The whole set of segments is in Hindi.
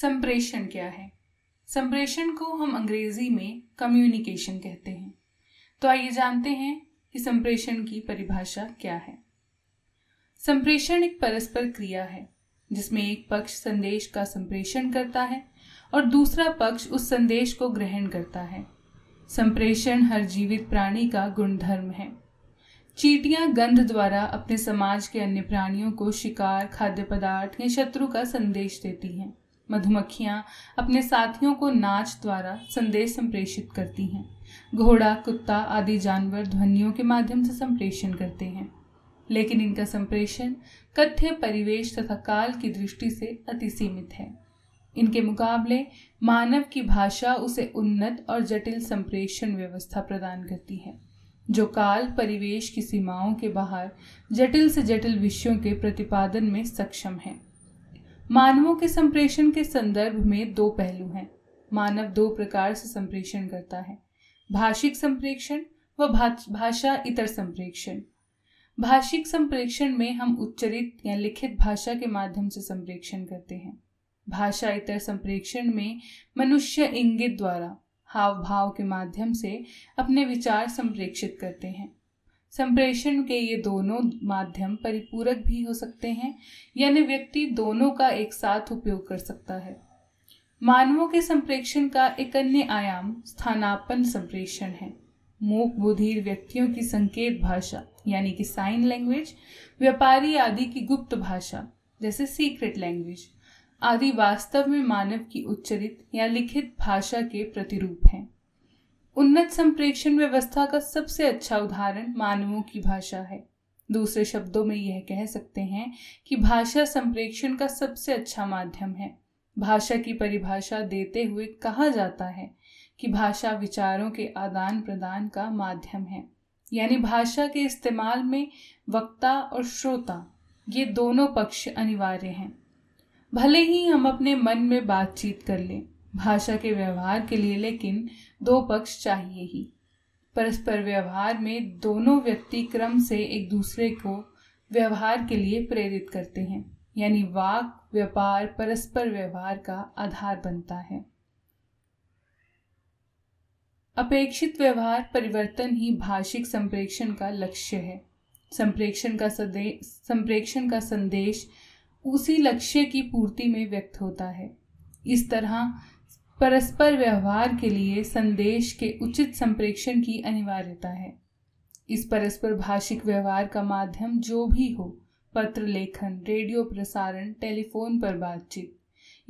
संप्रेषण क्या है? संप्रेषण को हम अंग्रेज़ी में कम्युनिकेशन कहते हैं। तो आइए जानते हैं कि संप्रेषण की परिभाषा क्या है। संप्रेषण एक परस्पर क्रिया है, जिसमें एक पक्ष संदेश का संप्रेषण करता है और दूसरा पक्ष उस संदेश को ग्रहण करता है। संप्रेषण हर जीवित प्राणी का गुणधर्म है। चीटियाँ गंध द्वारा अपने समाज के अन्य प्राणियों को शिकार, खाद्य पदार्थ या शत्रु का संदेश देती हैं। मधुमक्खियाँ अपने साथियों को नाच द्वारा संदेश संप्रेषित करती हैं। घोड़ा, कुत्ता आदि जानवर ध्वनियों के माध्यम से संप्रेषण करते हैं। लेकिन इनका संप्रेषण कथ्य परिवेश तथा काल की दृष्टि से अति सीमित है। इनके मुकाबले मानव की भाषा उसे उन्नत और जटिल संप्रेषण व्यवस्था प्रदान करती है, जो काल, परिवेश की सीमाओं के बाहर जटिल से जटिल विषयों के प्रतिपादन में सक्षम है। मानवों के संप्रेषण के संदर्भ में दो पहलू हैं। मानव दो प्रकार से संप्रेषण करता है। भाषिक संप्रेक्षण व भाषा इतर संप्रेक्षण भाषिक संप्रेक्षण में हम उच्चरित या लिखित भाषा के माध्यम से संप्रेक्षण करते हैं। भाषा इतर संप्रेक्षण में मनुष्य इंगित द्वारा हाव भाव के माध्यम से अपने विचार संप्रेक्षित करते हैं। संप्रेषण के ये दोनों माध्यम परिपूरक भी हो सकते हैं, यानी व्यक्ति दोनों का एक साथ उपयोग कर सकता है। मानवों के संप्रेक्षण का एक अन्य आयाम स्थानापन संप्रेषण है। मूक बुधिर व्यक्तियों की संकेत भाषा, यानी कि साइन लैंग्वेज व्यापारी आदि की गुप्त भाषा, जैसे सीक्रेट लैंग्वेज आदि वास्तव में मानव की उच्चरित या लिखित भाषा के प्रतिरूप हैं। उन्नत संप्रेक्षण व्यवस्था का सबसे अच्छा उदाहरण मानवों की भाषा है। दूसरे शब्दों में यह कह सकते हैं कि भाषा संप्रेक्षण का सबसे अच्छा माध्यम है। भाषा की परिभाषा देते हुए कहा जाता है कि भाषा विचारों के आदान प्रदान का माध्यम है। यानी भाषा के इस्तेमाल में वक्ता और श्रोता, ये दोनों पक्ष अनिवार्य हैं। भले ही हम अपने मन में बातचीत कर लें भाषा के व्यवहार के लिए, लेकिन दो पक्ष चाहिए ही। परस्पर व्यवहार में दोनों व्यक्ति क्रम से एक दूसरे को व्यवहार के लिए प्रेरित करते हैं, यानी वाक, व्यापार, परस्पर व्यवहार का आधार बनता है। अपेक्षित व्यवहार परिवर्तन ही भाषिक संप्रेक्षण का लक्ष्य है। संप्रेक्षण का संप्रेक्षण का संदेश उसी लक्ष्य की पूर्ति में व्यक्त होता है। इस तरह परस्पर व्यवहार के लिए संदेश के उचित संप्रेक्षण की अनिवार्यता है। इस परस्पर भाषिक व्यवहार का माध्यम जो भी हो, पत्र लेखन, रेडियो प्रसारण, टेलीफोन पर बातचीत,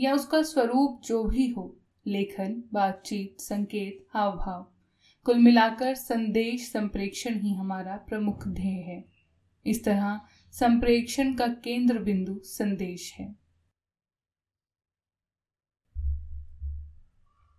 या उसका स्वरूप जो भी हो, लेखन, बातचीत, संकेत हाव भाव कुल मिलाकर संदेश संप्रेक्षण ही हमारा प्रमुख ध्येय है। इस तरह संप्रेक्षण का केंद्र बिंदु संदेश है।